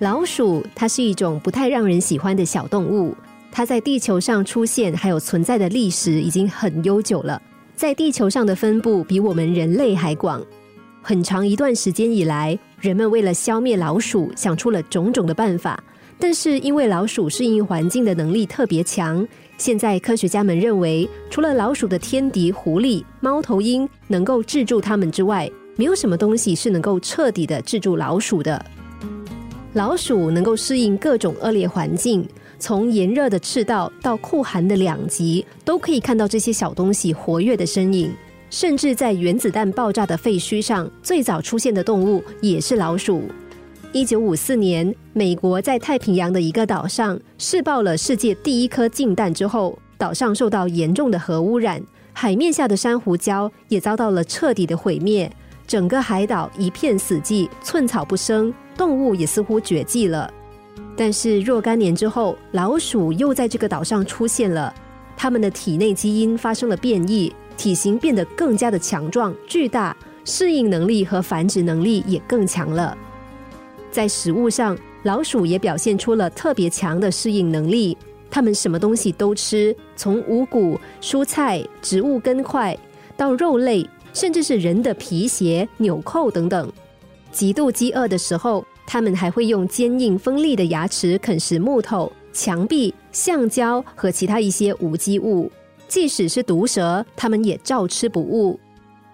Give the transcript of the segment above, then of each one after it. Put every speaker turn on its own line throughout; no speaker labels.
老鼠它是一种不太让人喜欢的小动物，它在地球上出现还有存在的历史已经很悠久了，在地球上的分布比我们人类还广。很长一段时间以来，人们为了消灭老鼠，想出了种种的办法。但是因为老鼠适应环境的能力特别强，现在科学家们认为，除了老鼠的天敌狐狸、猫头鹰能够制住它们之外，没有什么东西是能够彻底的制住老鼠的。老鼠能够适应各种恶劣环境，从炎热的赤道到酷寒的两极，都可以看到这些小东西活跃的身影。甚至在原子弹爆炸的废墟上，最早出现的动物也是老鼠。一九五四年，美国在太平洋的一个岛上试爆了世界第一颗氢弹之后，岛上受到严重的核污染，海面下的珊瑚礁也遭到了彻底的毁灭。整个海岛一片死寂，寸草不生，动物也似乎绝迹了。但是若干年之后，老鼠又在这个岛上出现了，它们的体内基因发生了变异，体型变得更加的强壮、巨大，适应能力和繁殖能力也更强了。在食物上，老鼠也表现出了特别强的适应能力，它们什么东西都吃，从五谷、蔬菜、植物根块到肉类。甚至是人的皮鞋、纽扣等等。极度饥饿的时候，它们还会用坚硬锋利的牙齿啃食木头、墙壁、橡胶和其他一些无机物。即使是毒蛇，它们也照吃不误。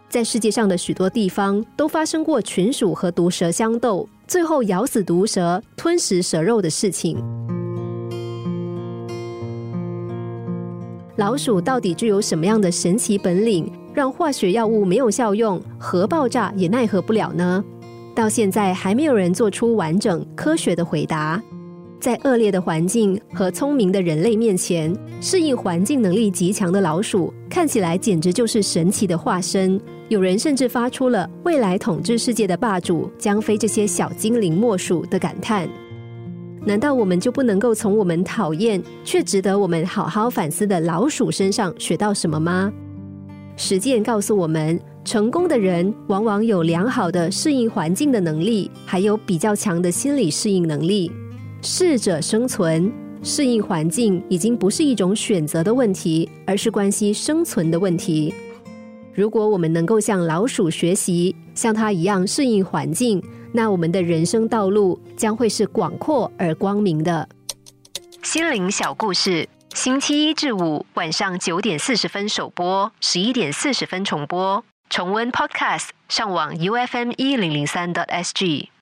在世界上的许多地方都发生过群鼠和毒蛇相斗，最后咬死毒蛇、吞食蛇肉的事情。老鼠到底具有什么样的神奇本领？让化学药物没有效用，核爆炸也奈何不了呢？到现在还没有人做出完整科学的回答。在恶劣的环境和聪明的人类面前，适应环境能力极强的老鼠看起来简直就是神奇的化身。有人甚至发出了“未来统治世界的霸主将非这些小精灵莫属”的感叹。难道我们就不能够从我们讨厌却值得我们好好反思的老鼠身上学到什么吗？实践告诉我们，成功的人往往有良好的适应环境的能力，还有比较强的心理适应能力。适者生存，适应环境已经不是一种选择的问题，而是关系生存的问题。如果我们能够向老鼠学习，像它一样适应环境，那我们的人生道路将会是广阔而光明的。心灵小故事。星期一至五晚上九点四十分首播，十一点四十分重播。重温 Podcast，上网 U F M 一零零三 t S G。